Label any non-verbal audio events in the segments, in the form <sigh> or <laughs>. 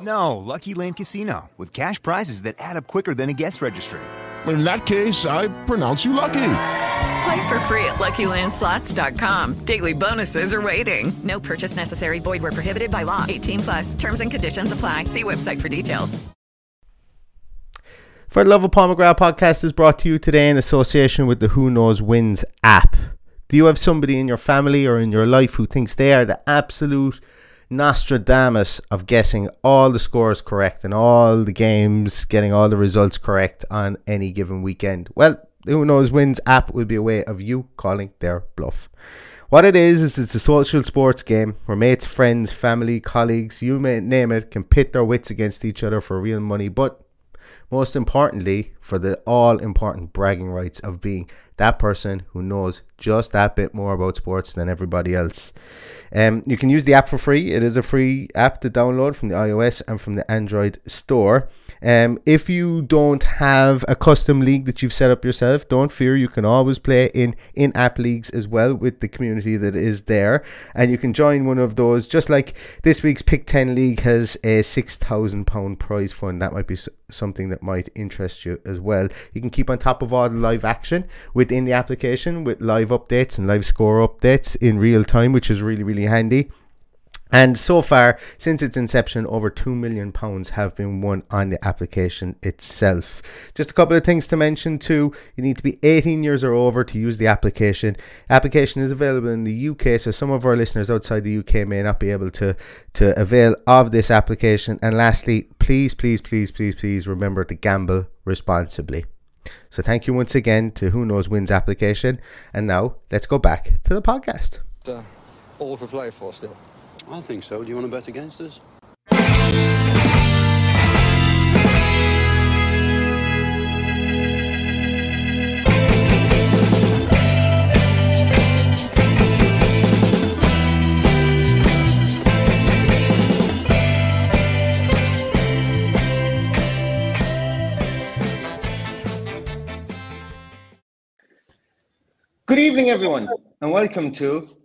No, Lucky Land Casino with cash prizes that add up quicker than a guest registry. In that case, I pronounce you lucky. Play for free at LuckyLandSlots.com. Daily bonuses are waiting. No purchase necessary. Void where prohibited by law. 18 plus. Terms and conditions apply. See website for details. For the Love of Paul McGrath podcast is brought to you today in association with the Who Knows Wins app. Do you have somebody in your family or in your life who thinks they are the absolute Nostradamus of guessing all the scores correct and all the games, getting all the results correct on any given weekend. Well, Who Knows Wins app will be a way of you calling their bluff. What it is, is it's a social sports game where mates, friends, family, colleagues, you may name it, can pit their wits against each other for real money, but most importantly, for the all important bragging rights of being that person who knows just that bit more about sports than everybody else. Um, you can use the app for free. It is a free app to download from the iOS and from the Android store. Um, if you don't have a custom league that you've set up yourself, don't fear. You can always play in in app leagues as well with the community that is there. And you can join one of those, just like this week's Pick 10 League has a £6,000 prize fund. That might be something that might interest you as well. You can keep on top of all the live action within the application with live updates and live score updates in real time, which is really, really handy. And so far, since its inception, over £2 million have been won on the application itself. Just a couple of things to mention too. You need to be 18 years or over to use the application. Application is available in the UK, so some of our listeners outside the UK may not be able to, to avail of this application. And lastly, please, please, please, please, please remember to gamble responsibly. So thank you once again to Who Knows Wins application. And now let's go back to the podcast. Uh, all for play for still. I think so. Do you want to bet against us? Good evening, everyone, and welcome to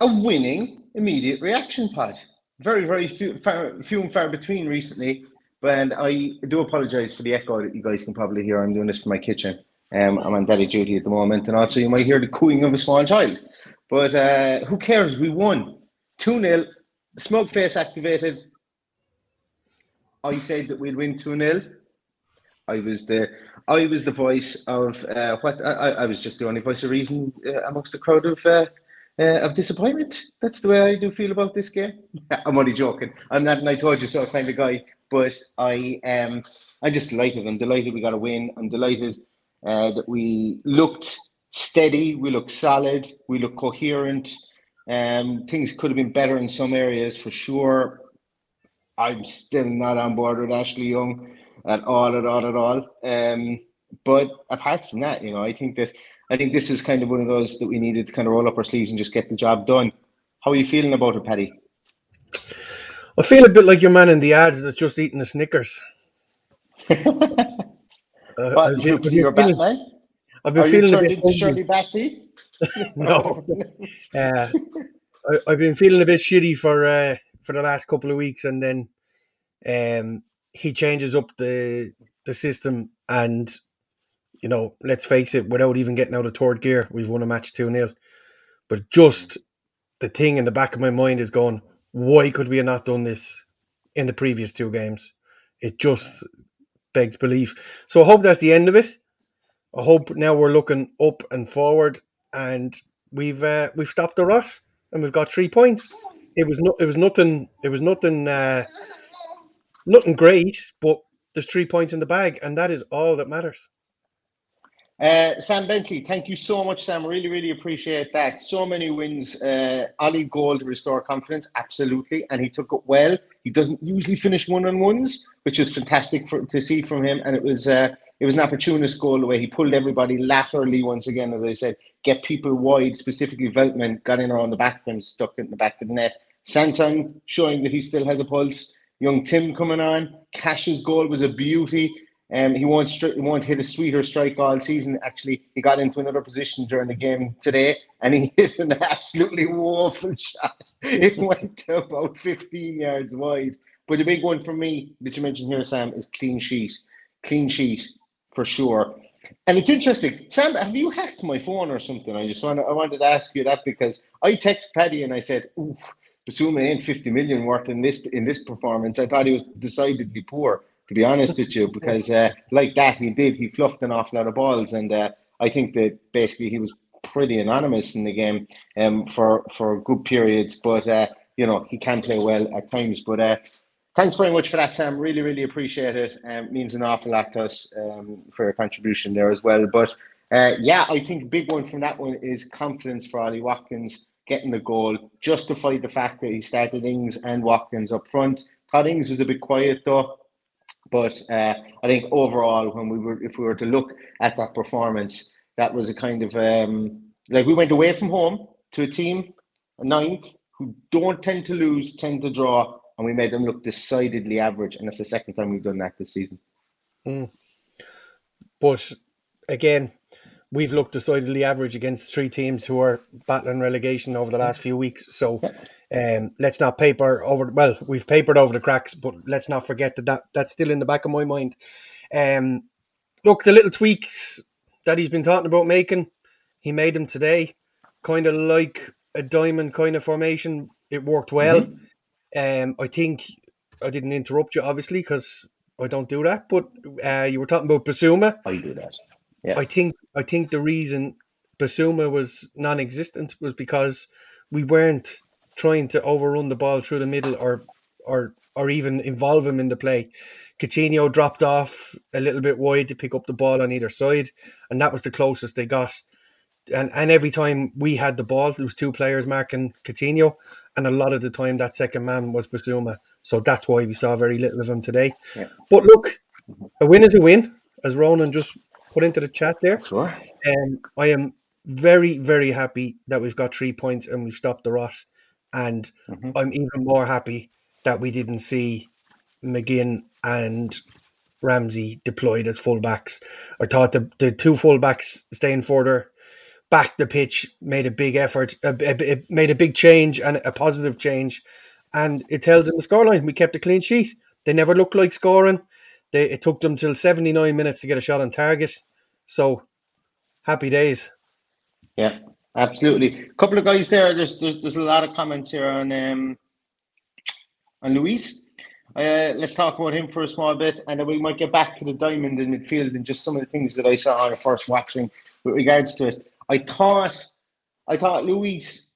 a winning immediate reaction pod. Very, very few, far, few and far between recently, but I do apologise for the echo that you guys can probably hear. I'm doing this from my kitchen. Um, I'm on daddy duty at the moment, and also you might hear the cooing of a small child. But uh, who cares? We won 2 0. Smoke face activated. I said that we'd win 2 0. I was the I was the voice of uh, what I, I was just the only voice of reason uh, amongst the crowd of uh, of disappointment. That's the way I do feel about this game. <laughs> I'm only joking. I'm not an I told you so kind of guy, but I um I'm just delighted. I'm delighted we got a win. I'm delighted uh, that we looked steady. We looked solid. We looked coherent. Um, things could have been better in some areas for sure. I'm still not on board with Ashley Young at all, at all, at all. Um, but apart from that, you know, I think that I think this is kind of one of those that we needed to kind of roll up our sleeves and just get the job done. How are you feeling about it, Paddy? I feel a bit like your man in the ad that's just eating a Snickers. <laughs> uh, I've you, been, you're feeling, Batman? I've been are feeling a bit into Shirley Bassey? <laughs> no. <laughs> Uh, I, have been feeling a bit shitty for uh, for the last couple of weeks, and then um, he changes up the the system, and you know, let's face it, without even getting out of third gear, we've won a match two 0 But just the thing in the back of my mind is going, why could we have not done this in the previous two games? It just begs belief. So I hope that's the end of it. I hope now we're looking up and forward, and we've uh, we've stopped the rot, and we've got three points. It was no, it was nothing. It was nothing. Uh, nothing great, but there's three points in the bag, and that is all that matters. Uh, Sam Bentley, thank you so much, Sam. Really, really appreciate that. So many wins. Uh, Ollie goal to restore confidence, absolutely, and he took it well. He doesn't usually finish one on ones, which is fantastic for, to see from him. And it was uh, it was an opportunist goal where he pulled everybody laterally once again, as I said, get people wide, specifically Veltman got in around the back of him, stuck in the back of the net. Sanson showing that he still has a pulse. Young Tim coming on. Cash's goal was a beauty. Um, he won't stri- won't hit a sweeter strike all season. Actually, he got into another position during the game today, and he <laughs> hit an absolutely woeful shot. It <laughs> went about 15 yards wide. But the big one for me that you mentioned here, Sam, is clean sheet. Clean sheet for sure. And it's interesting, Sam. Have you hacked my phone or something? I just want I wanted to ask you that because I texted Paddy and I said, "Ooh, Bissouma ain't 50 million worth in this in this performance." I thought he was decidedly poor to be honest with you, because uh, like that he did. He fluffed an awful lot of balls, and uh, I think that basically he was pretty anonymous in the game um, for for good periods. But uh, you know he can play well at times. But uh, thanks very much for that, Sam. Really, really appreciate it. Um, means an awful lot to us um, for your contribution there as well. But uh, yeah, I think big one from that one is confidence for Ollie Watkins getting the goal. Justified the fact that he started Ings and Watkins up front. Thought Ings was a bit quiet though. But uh, I think overall, when we were, if we were to look at that performance, that was a kind of um, like we went away from home to a team, a ninth, who don't tend to lose, tend to draw, and we made them look decidedly average. And that's the second time we've done that this season. Mm. But again, we've looked decidedly average against three teams who are battling relegation over the last few weeks. So um, let's not paper over. Well, we've papered over the cracks, but let's not forget that, that that's still in the back of my mind. Um, look, the little tweaks that he's been talking about making, he made them today. Kind of like a diamond kind of formation. It worked well. Mm-hmm. Um, I think I didn't interrupt you, obviously, because I don't do that. But uh, you were talking about Bissouma. I do that. Yeah. I think I think the reason Bissouma was non-existent was because we weren't trying to overrun the ball through the middle or or or even involve him in the play. Coutinho dropped off a little bit wide to pick up the ball on either side, and that was the closest they got. And and every time we had the ball, there was two players marking Coutinho, and a lot of the time that second man was Bissouma. So that's why we saw very little of him today. Yeah. But look, a win is a win, as Ronan just put into the chat there. Sure. And um, I am very, very happy that we've got three points and we've stopped the rot. And mm-hmm. I'm even more happy that we didn't see McGinn and Ramsey deployed as fullbacks. I thought the, the two fullbacks staying further back the pitch made a big effort, it made a big change and a positive change. And it tells in the scoreline. We kept a clean sheet. They never looked like scoring. They, it took them till 79 minutes to get a shot on target. So happy days. Yeah, absolutely. A couple of guys there. There's there's, there's a lot of comments here on um, on Luiz. Uh, let's talk about him for a small bit, and then we might get back to the diamond in midfield and just some of the things that I saw on the first watching with regards to it. I thought, I thought Luiz,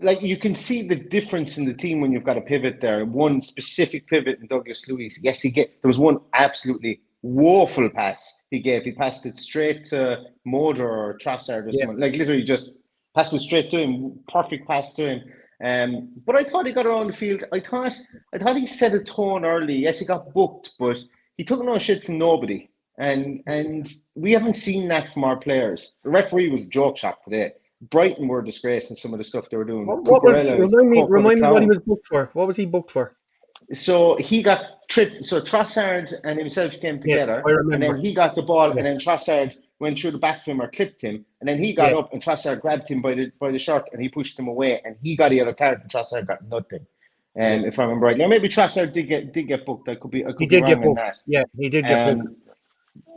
like you can see the difference in the team when you've got a pivot there. One specific pivot in Douglas Luiz. Yes, he get there was one absolutely woeful pass he gave. He passed it straight to Moder or Trossard or yeah. someone. Like literally just passed it straight to him. Perfect pass to him. Um, but I thought he got around the field. I thought I thought he set a tone early. Yes, he got booked, but he took no shit from nobody. And and we haven't seen that from our players. The referee was joke shot today. Brighton were disgracing some of the stuff they were doing. What, what was remind me, remind me what he was booked for? What was he booked for? So he got tripped. So Trossard and himself came together, yes, and then he got the ball, yeah. and then Trossard went through the back of him or clipped him, and then he got yeah. up and Trossard grabbed him by the by the shirt and he pushed him away, and he got the other card, and Trossard got nothing. Um, if I remember right, now maybe Trossard did get did get booked. I could be. I could He did get booked. Yeah, he did get Um, booked.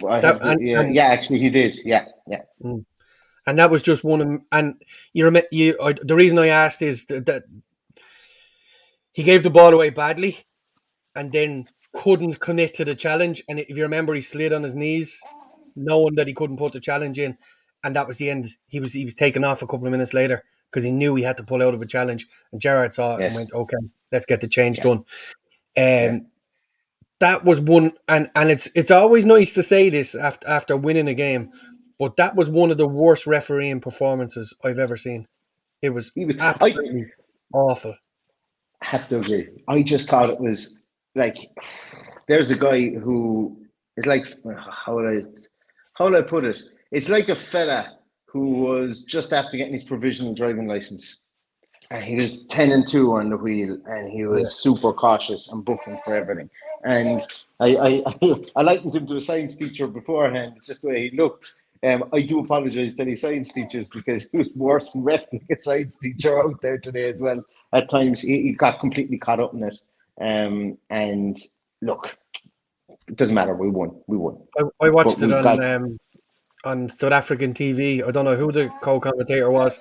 That- have and- yeah, and- yeah, actually, he did. Yeah, yeah. and that was just one of and you remember you the reason I asked is that, that he gave the ball away badly and then couldn't commit to the challenge and if you remember he slid on his knees knowing that he couldn't put the challenge in and that was the end he was he was taken off a couple of minutes later because he knew he had to pull out of a challenge and Gerrard saw it Yes. and went okay let's get the change done um that was one and and it's it's always nice to say this after after winning a game but that was one of the worst refereeing performances I've ever seen. It was, He was- I- absolutely awful. have to agree. I just thought it was like there's a guy who is like how would I how would I put it? It's like a fella who was just after getting his provisional driving license. And he was ten and two on the wheel, and he was super cautious and booking for everything. And I, I, I, <laughs> I likened him to a science teacher beforehand, just the way he looked. Um, I do apologise to any science teachers because he was worse than ref than a science teacher out there today as well. At times, he, he got completely caught up in it. Um, and look, it doesn't matter. We won. We won. I, I watched But it on got- um, on South African TV. I don't know who the co-commentator was,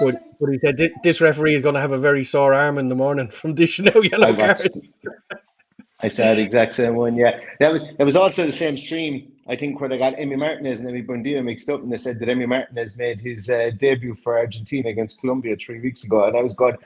but, but he said this referee is going to have a very sore arm in the morning <laughs> from dishing out I yellow watched. cards. I saw the exact same one. Yeah, that was that was also the same stream. I think where they got Emi Martinez and Emi Buendia mixed up, and they said that Emi Martinez made his uh, debut for Argentina against Colombia three weeks ago, and I was going,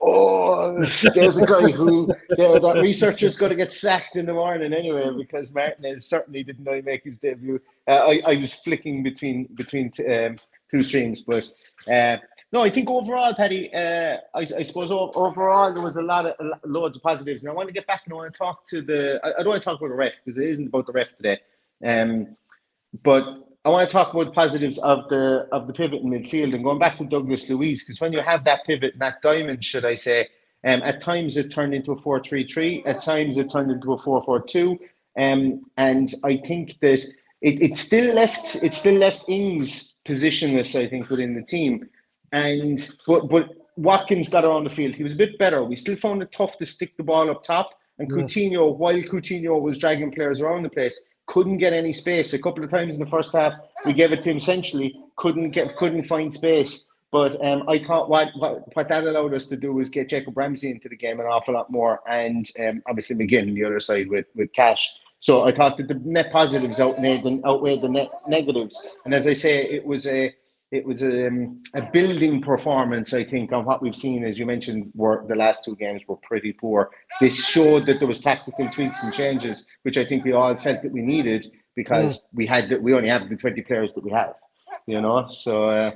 "Oh, there's a guy who yeah, that researcher's going to get sacked in the morning anyway because Martinez certainly didn't know he make his debut." Uh, I, I was flicking between between t- um, two streams, but uh, no, I think overall, Paddy, uh, I, I suppose overall there was a lot of loads of positives, and I want to get back and I want to talk to the. I, I don't want to talk about the ref because it isn't about the ref today, um, but I want to talk about the positives of the of the pivot in midfield and going back to Douglas Luiz because when you have that pivot, and that diamond, should I say, um, at times it turned into a four-three-three, at times it turned into a four-four-two, um, and I think that it, it still left it still left Ings positionless, I think, within the team. And but but Watkins got around the field. He was a bit better. We still found it tough to stick the ball up top. And Yeah. Coutinho, while Coutinho was dragging players around the place, couldn't get any space. A couple of times in the first half, we gave it to him essentially, couldn't get couldn't find space. But um, I thought what, what what that allowed us to do was get Jacob Ramsey into the game an awful lot more, and um, obviously McGinn the other side with with Cash. So I thought that the net positives outweighed the, outweighed the net negatives. And as I say, it was a it was a, um, a building performance, I think, on what we've seen, as you mentioned, were the last two games were pretty poor. This showed that there was tactical tweaks and changes, which I think we all felt that we needed because we had we only have the twenty players that we have, you know. So uh,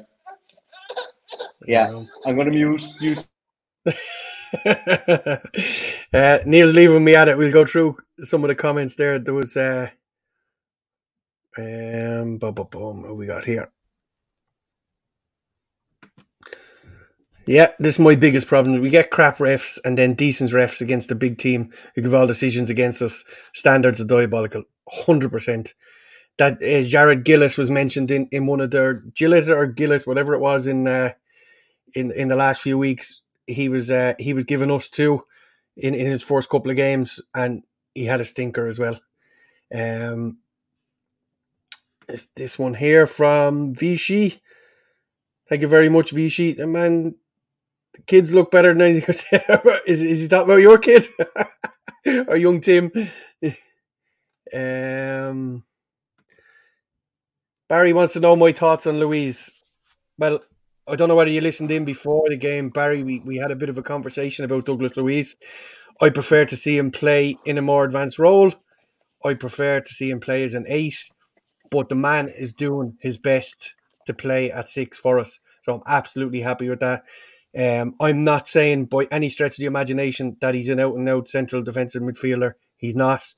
yeah, I'm going to mute mute. <laughs> uh, Neil's leaving me at it. We'll go through some of the comments there. There was uh, um, boom, boom, boom. What we got here? Yeah, this is my biggest problem. We get crap refs and then decent refs against the big team who give all decisions against us. Standards are diabolical, hundred percent. That uh, Jarred Gillett was mentioned in, in one of their Gillett or Gillett, whatever it was in uh, in in the last few weeks. He was uh, he was giving us two in, in his first couple of games, and he had a stinker as well. Um, it's this one here from Vichy. Thank you very much, Vichy. The man, the kids look better than anything. <laughs> is, is he talking about your kid <laughs> or young Tim? <laughs> um, Barry wants to know my thoughts on Luiz. Well, I don't know whether you listened in before the game, Barry. We, we had a bit of a conversation about Douglas Luiz. I prefer to see him play in a more advanced role. I prefer to see him play as an eight, but the man is doing his best to play at six for us. So I'm absolutely happy with that. Um, I'm not saying by any stretch of the imagination that he's an out and out central defensive midfielder. He's not.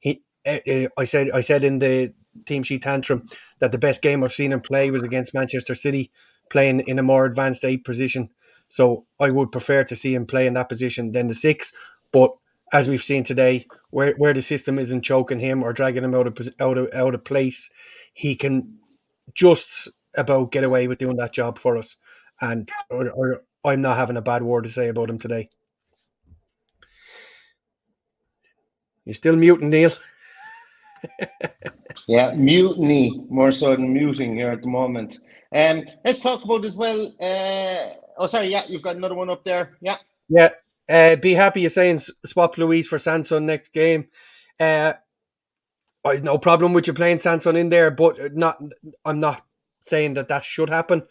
He, uh, uh, I said, I said in the team sheet tantrum that the best game I've seen him play was against Manchester City, playing in a more advanced eight position. So I would prefer to see him play in that position than the six. But as we've seen today, where, where the system isn't choking him or dragging him out of out of out of place, he can just about get away with doing that job for us. And or, or I'm not having a bad word to say about him today. You're still muting, Neil. <laughs> yeah, mutiny more so than muting here at the moment. Um, let's talk about as well. Uh, oh, sorry. Yeah, you've got another one up there. Yeah. Yeah. Uh, be happy you're saying swap Luiz for Sanson next game. Uh, I have no problem with you playing Sanson in there, but not. I'm not saying that that should happen.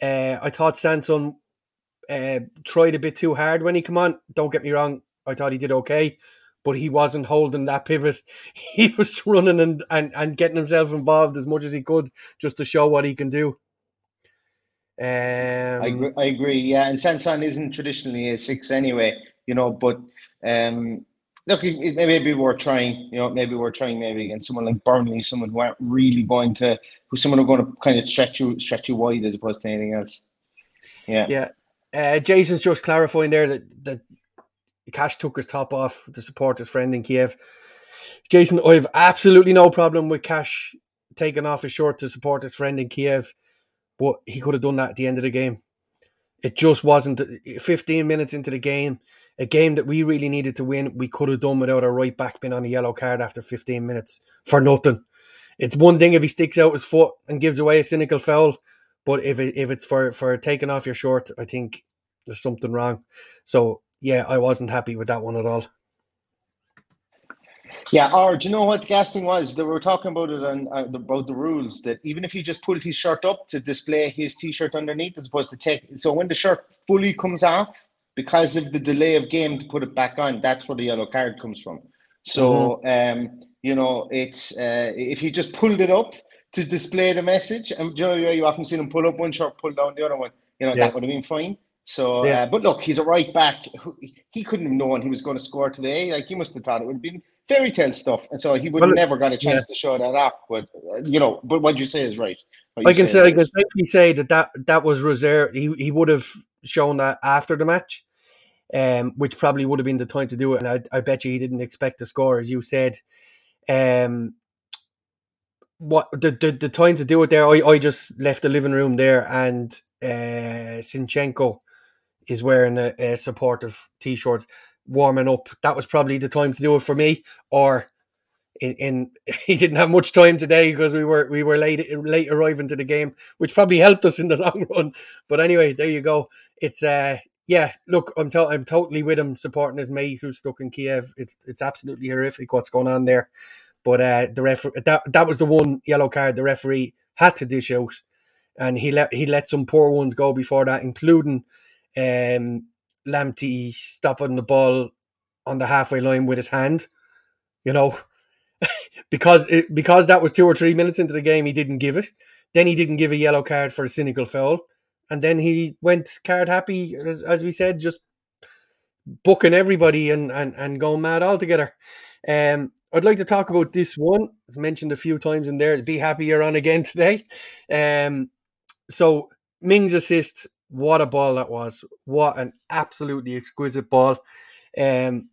Uh, I thought Sanson uh, tried a bit too hard when he come on. Don't get me wrong. I thought he did okay, but he wasn't holding that pivot. <laughs> He was running and, and, and getting himself involved as much as he could just to show what he can do. Um, I agree, I agree. Yeah, and Sanson isn't traditionally a six anyway, you know. But um, look, it, maybe we're trying. You know, maybe we're trying maybe against someone like Burnley, someone who aren't really going to, who someone who are going to kind of stretch you, stretch you wide as opposed to anything else. Yeah, yeah. Uh, Jason's just clarifying there that that Cash took his top off to support his friend in Kiev. Jason, I have absolutely no problem with Cash taking off his shirt to support his friend in Kiev but he could have done that at the end of the game. It just wasn't 15 minutes into the game, a game that we really needed to win. We could have done without a right back being on a yellow card after 15 minutes for nothing. It's one thing if he sticks out his foot and gives away a cynical foul, but if it, if it's for for taking off your short, I think there's something wrong. So yeah, I wasn't happy with that one at all. Yeah, or do you know what the gas thing was? They were talking about it on uh, about the rules that even if he just pulled his shirt up to display his t-shirt underneath, as opposed to take so when the shirt fully comes off because of the delay of game to put it back on, that's where the yellow card comes from. So mm-hmm. um, you know, it's uh, if he just pulled it up to display the message, and you know you often see him pull up one shirt, pull down the other one. You know yeah. that would have been fine. So, yeah. uh, but look, he's a right back. He couldn't have known he was going to score today. Like he must have thought it would have been fairy tale stuff, and so he would well, never got a chance yeah. to show that off. But uh, you know, but what you say is right. I can say, I can safely say that, that that was reserved. He he would have shown that after the match, um, which probably would have been the time to do it. And I, I bet you he didn't expect to score, as you said. Um, what the, the the time to do it there? I, I just left the living room there, and uh, Zinchenko is wearing a, a supportive t-shirt warming up. That was probably the time to do it for me. Or in, in <laughs> he didn't have much time today because we were we were late late arriving to the game, which probably helped us in the <laughs> long run. But anyway, there you go. It's uh yeah, look, I'm to- I'm totally with him supporting his mate who's stuck in Kiev. It's it's absolutely horrific what's going on there. But uh the ref that that was the one yellow card the referee had to dish out. And he let he let some poor ones go before that, including um Lamptey stopping the ball on the halfway line with his hand, you know, <laughs> because it, because that was two or three minutes into the game, he didn't give it. Then he didn't give a yellow card for a cynical foul, and then he went card happy, as, as we said, just booking everybody and and and going mad altogether. Um, I'd like to talk about this one. It's mentioned a few times in there. Be happy you're on again <laughs> today. Um, so Mings assist what a ball that was! What an absolutely exquisite ball. Um,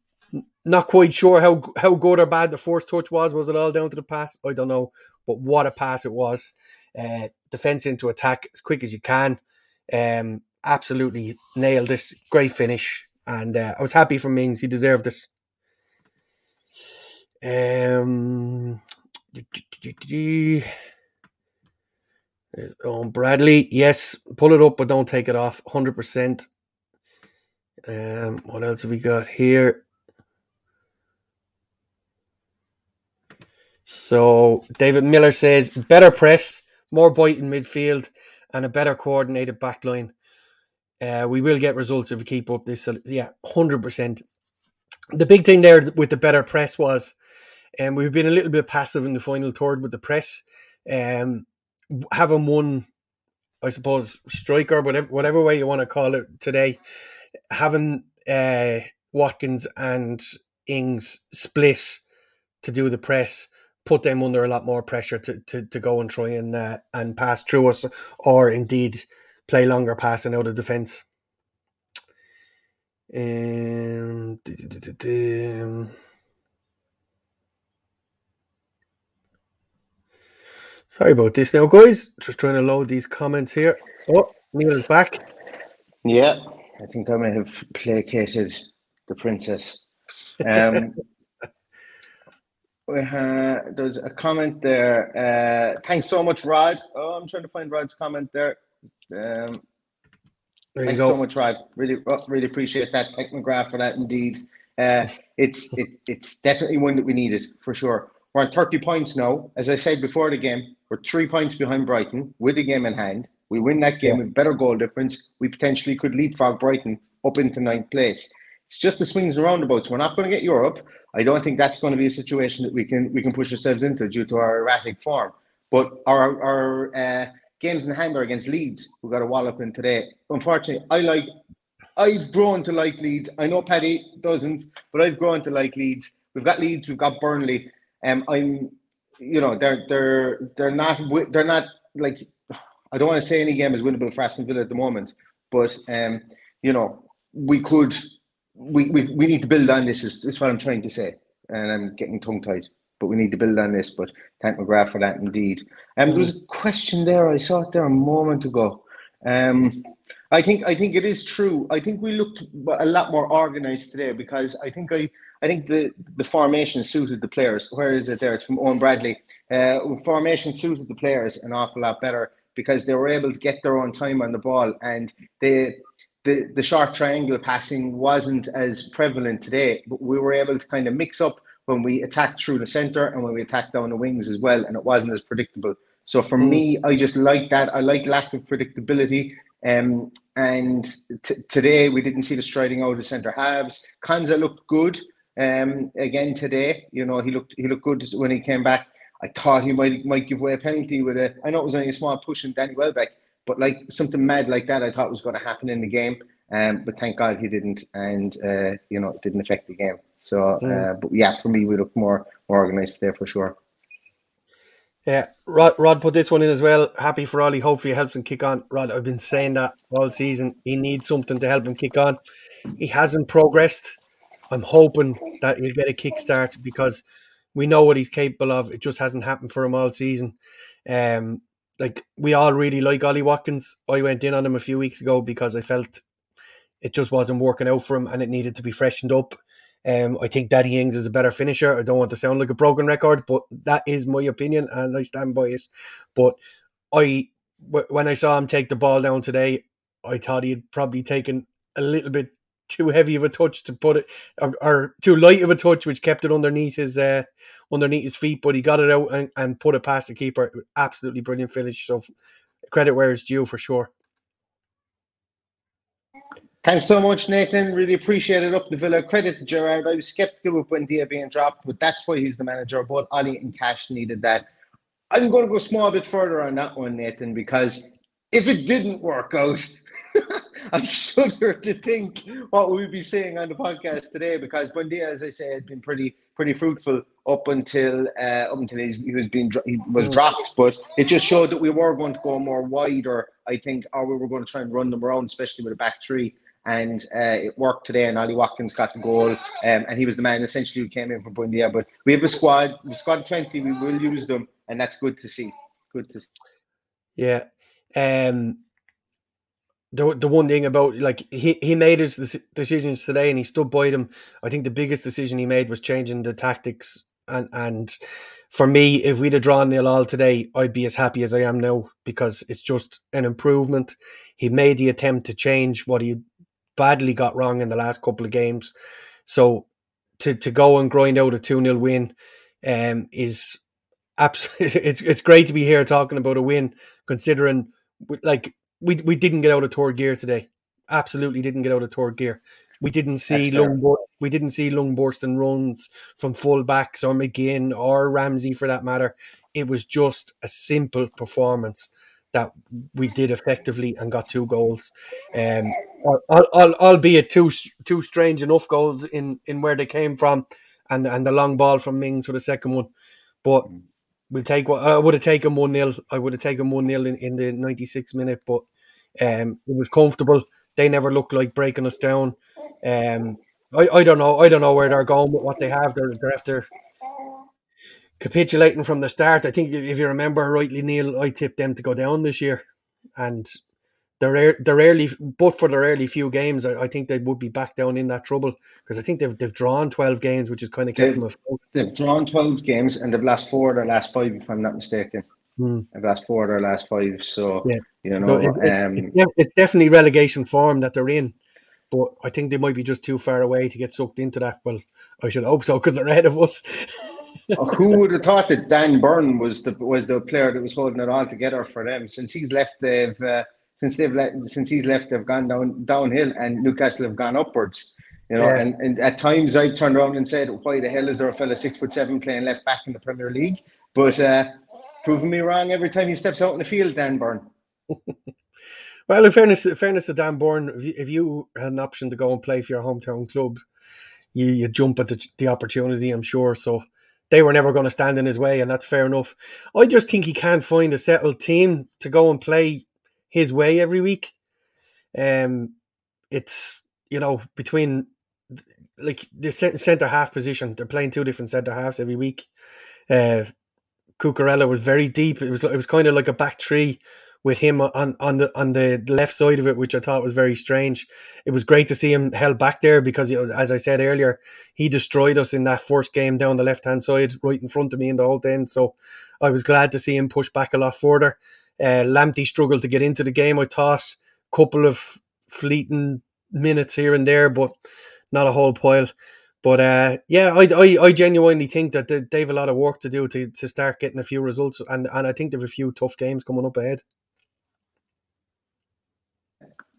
not quite sure how how good or bad the first touch was. Was it all down to the pass? I don't know, but what a pass it was! Uh, defense into attack as quick as you can. Um, absolutely nailed it. Great finish, and uh, I was happy for Mings. He deserved it. Um, um, Bradley, yes, pull it up, but don't take it off. Hundred percent. Um, what else have we got here? So David Miller says better press, more bite in midfield, and a better coordinated backline. Uh, we will get results if we keep up this. Yeah, hundred percent. The big thing there with the better press was, and um, we've been a little bit passive in the final third with the press. Um, having one, I suppose, striker, whatever whatever way you want to call it today, having uh, Watkins and Ings split to do the press put them under a lot more pressure to, to, to go and try and uh, and pass through us, or indeed play longer passing out of defence. Um, Sorry about this now, guys. Just trying to load these comments here. Oh, Neil is back. Yeah, I think I may have placated the princess. Um, <laughs> uh, there's a comment there. Uh, thanks so much, Rod. Oh, I'm trying to find Rod's comment there. Um, There you thanks go. so much, Rod. Really, uh, really appreciate that. Thank McGrath for that. Indeed, uh, it's <laughs> it, it's definitely one that we needed for sure. We're on 30 points now. As I said before the game, we're three points behind Brighton with the game in hand. We win that game with better goal difference. We potentially could leapfrog Brighton up into ninth place. It's just the swings and roundabouts. We're not going to get Europe. I don't think that's going to be a situation that we can we can push ourselves into due to our erratic form. But our our uh, games in hand are against Leeds. We got a wallop in today. Unfortunately, I like. I've grown to like Leeds. I know Paddy doesn't, but I've grown to like Leeds. We've got Leeds. We've got Burnley. Um, I'm, you know, they're they're they're not they're not like. I don't want to say any game is winnable for Aston Villa at the moment, but um, you know, we could. We, we, we need to build on this is, is what I'm trying to say. And I'm getting tongue tied. But we need to build on this. But thank McGrath for that indeed. Um, there was a question there. I saw it there a moment ago. Um, I think I think it is true. I think we looked a lot more organised today because I think I I think the the formation suited the players. Where is it there? It's from Owen Bradley. Uh, formation suited the players an awful lot better because they were able to get their own time on the ball and they the, the short triangle passing wasn't as prevalent today, but we were able to kind of mix up when we attacked through the center and when we attacked down the wings as well, and it wasn't as predictable. So for me, I just like that. I like lack of predictability. Um, and t- today we didn't see the striding out of centre halves. Konsa looked good um, again today. You know, he looked he looked good when he came back. I thought he might might give away a penalty with a. I know it was only a small push in Danny Welbeck, but like something mad like that, I thought was going to happen in the game. Um, but thank God he didn't, and uh, you know, it didn't affect the game. So, uh, Mm. but yeah, for me, we look more more organised there for sure. Yeah, Rod, Rod put this one in as well. Happy for Ollie. Hopefully, it helps him kick on. Rod, I've been saying that all season. He needs something to help him kick on. He hasn't progressed. I'm hoping that he'll get a kickstart because we know what he's capable of. It just hasn't happened for him all season. Um, like we all really like Ollie Watkins. I went in on him a few weeks ago because I felt it just wasn't working out for him and it needed to be freshened up. Um, I think Daddy Ings is a better finisher. I don't want to sound like a broken record, but that is my opinion and I stand by it. But I, when I saw him take the ball down today, I thought he had probably taken a little bit too heavy of a touch to put it, or, or too light of a touch, which kept it underneath his uh, underneath his feet. But he got it out and, and put it past the keeper. Absolutely brilliant finish. So credit where it's due for sure. Thanks so much, Nathan. Really appreciate it. Up the Villa. Credit to Gerrard. I was skeptical with Buendia being dropped, but that's why he's the manager. Both Ollie and Cash needed that. I'm going to go a small bit further on that one, Nathan, because if it didn't work out, <laughs> <laughs> I shudder to think what we'd be saying on the podcast today. Because Buendia, as I say, had been pretty pretty fruitful up until uh, up until he, he was being he was dropped. But it just showed that we were going to go more wider, I think, or we were going to try and run them around, especially with a back three. And uh, it worked today, and Ollie Watkins got the goal, um, and he was the man essentially who came in for Buendia. But we have a squad, we squad twenty. We will use them, and that's good to see. Good to see. Yeah. Um the the one thing about like he, he made his decisions today and he stood by them. I think the biggest decision he made was changing the tactics and and for me, if we'd have drawn nil all today, I'd be as happy as I am now because it's just an improvement. He made the attempt to change what he badly got wrong in the last couple of games. So to to go and grind out a 2 0 win um, is absolutely <laughs> it's it's great to be here talking about a win considering like we we didn't get out of third gear today. Absolutely didn't get out of third gear. We didn't see That's fair. lung bur- we didn't see lung bursting runs from full backs or McGinn or Ramsey for that matter. It was just a simple performance that we did effectively and got two goals. Um al- al- al- albeit two two strange enough goals in in where they came from and and the long ball from Mings for the second one. But we'll take what I would have taken one nil. I would have taken one nil in, in the ninety six minute, but um, it was comfortable. They never looked like breaking us down. Um, I, I don't know. I don't know where they're going with what they have. They're, they're after capitulating from the start. I think if you remember rightly, Neil, I tipped them to go down this year, and their ear- their early, but for the early few games, I, I think they would be back down in that trouble because I think they've they've drawn twelve games, which is kind of kept They've, them afloat. they've drawn 12 games and they've lost four of their last five, if I'm not mistaken. Hmm. They've lost four of their last five. So, Yeah. you know, it- it- um, it's, def- it's definitely relegation form that they're in, but I think they might be just too far away to get sucked into that. Well, I should hope so because they're ahead of us. Oh, who would have thought that Dan Burn was the was the player that was holding it all together for them? Since he's left, they've uh, since they've let since he's left, they've gone down downhill, and Newcastle have gone upwards. You know, Yeah. and, and at times I turned around and said, "Why the hell is there a fella six foot seven playing left back in the Premier League?" But uh, proving me wrong every time he steps out in the field, Dan Burn. <laughs> Well, in fairness, in fairness to Dan Burn, if you, if you had an option to go and play for your hometown club, you you jump at the, the opportunity. I'm sure. So they were never going to stand in his way, and that's fair enough. I just think he can't find a settled team to go and play his way every week. Um, it's you know between like the centre half position, they're playing two different centre halves every week. Uh, Cucurella was very deep. It was it was kind of like a back three with him on on the on the left side of it, which I thought was very strange. It was great to see him held back there because, as I said earlier, he destroyed us in that first game down the left hand side, right in front of me in the Holte End. So I was glad to see him push back a lot further. Uh, Lamptey struggled to get into the game. I thought couple of fleeting minutes here and there, but not a whole pile. But uh, yeah, I, I, I genuinely think that they, have a lot of work to do to, to start getting a few results, and, and I think they have a few tough games coming up ahead.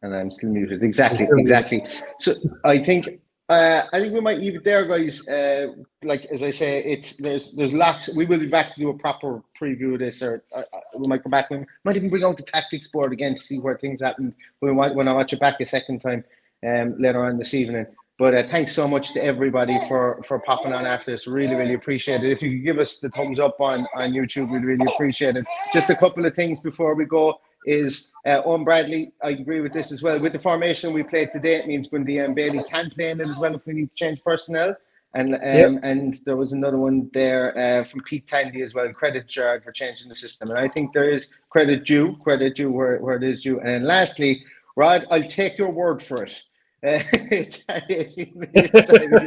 and I'm still muted. Exactly, exactly. So I think uh, I think we might leave it there, guys. Uh, like as I say, it's there's there's lots. We will be back to do a proper preview of this, or uh, we might come back. We might even bring out the tactics board again to see where things happened might when I watch it back a second time um, later on this evening. But uh, thanks so much to everybody for for popping on after this. Really, really appreciate it. If you could give us the thumbs up on on YouTube, we'd really appreciate it. Just a couple of things before we go is uh, Owen Bradley. I agree with this as well. With the formation we played today, it means Bundy and Bailey can play in it as well if we need to change personnel. And um, Yep. and there was another one there uh, from Pete Tandy as well. Credit Gerrard for changing the system. And I think there is credit due, credit due where, where it is due. And lastly, Rod, I'll take your word for it. <laughs> It's only 18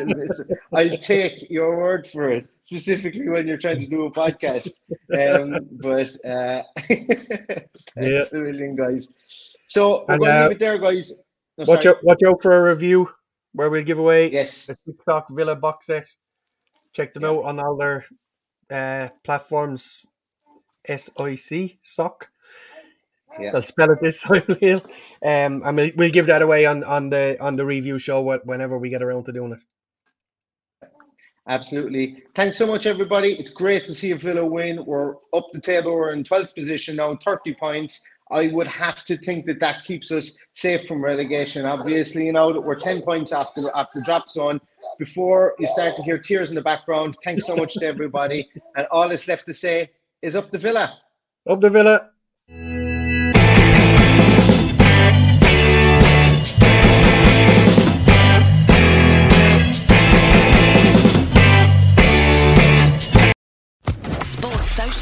minutes, I will take your word for it, specifically when you're trying to do a podcast. Um, but uh, <laughs> Yeah. a million, guys. So we're And, going to uh, leave it there, guys. No, watch sorry. out! Watch out for a review where we'll give away yes. the TikTok Villa box set. Check them out on all their uh, platforms. S I C sock. Yeah. I'll spell it this <laughs> time, Neil. Um, and we'll, we'll give that away on, on the on the review show whenever we get around to doing it. Absolutely. Thanks so much, everybody. It's great to see a Villa win. We're up the table. We're in 12th position now, 30 points. I would have to think that that keeps us safe from relegation. Obviously, you know that we're 10 points after after drop zone. Before you start to hear tears in the background, thanks so much to everybody. And all that's left to say is up the Villa. Up the Villa.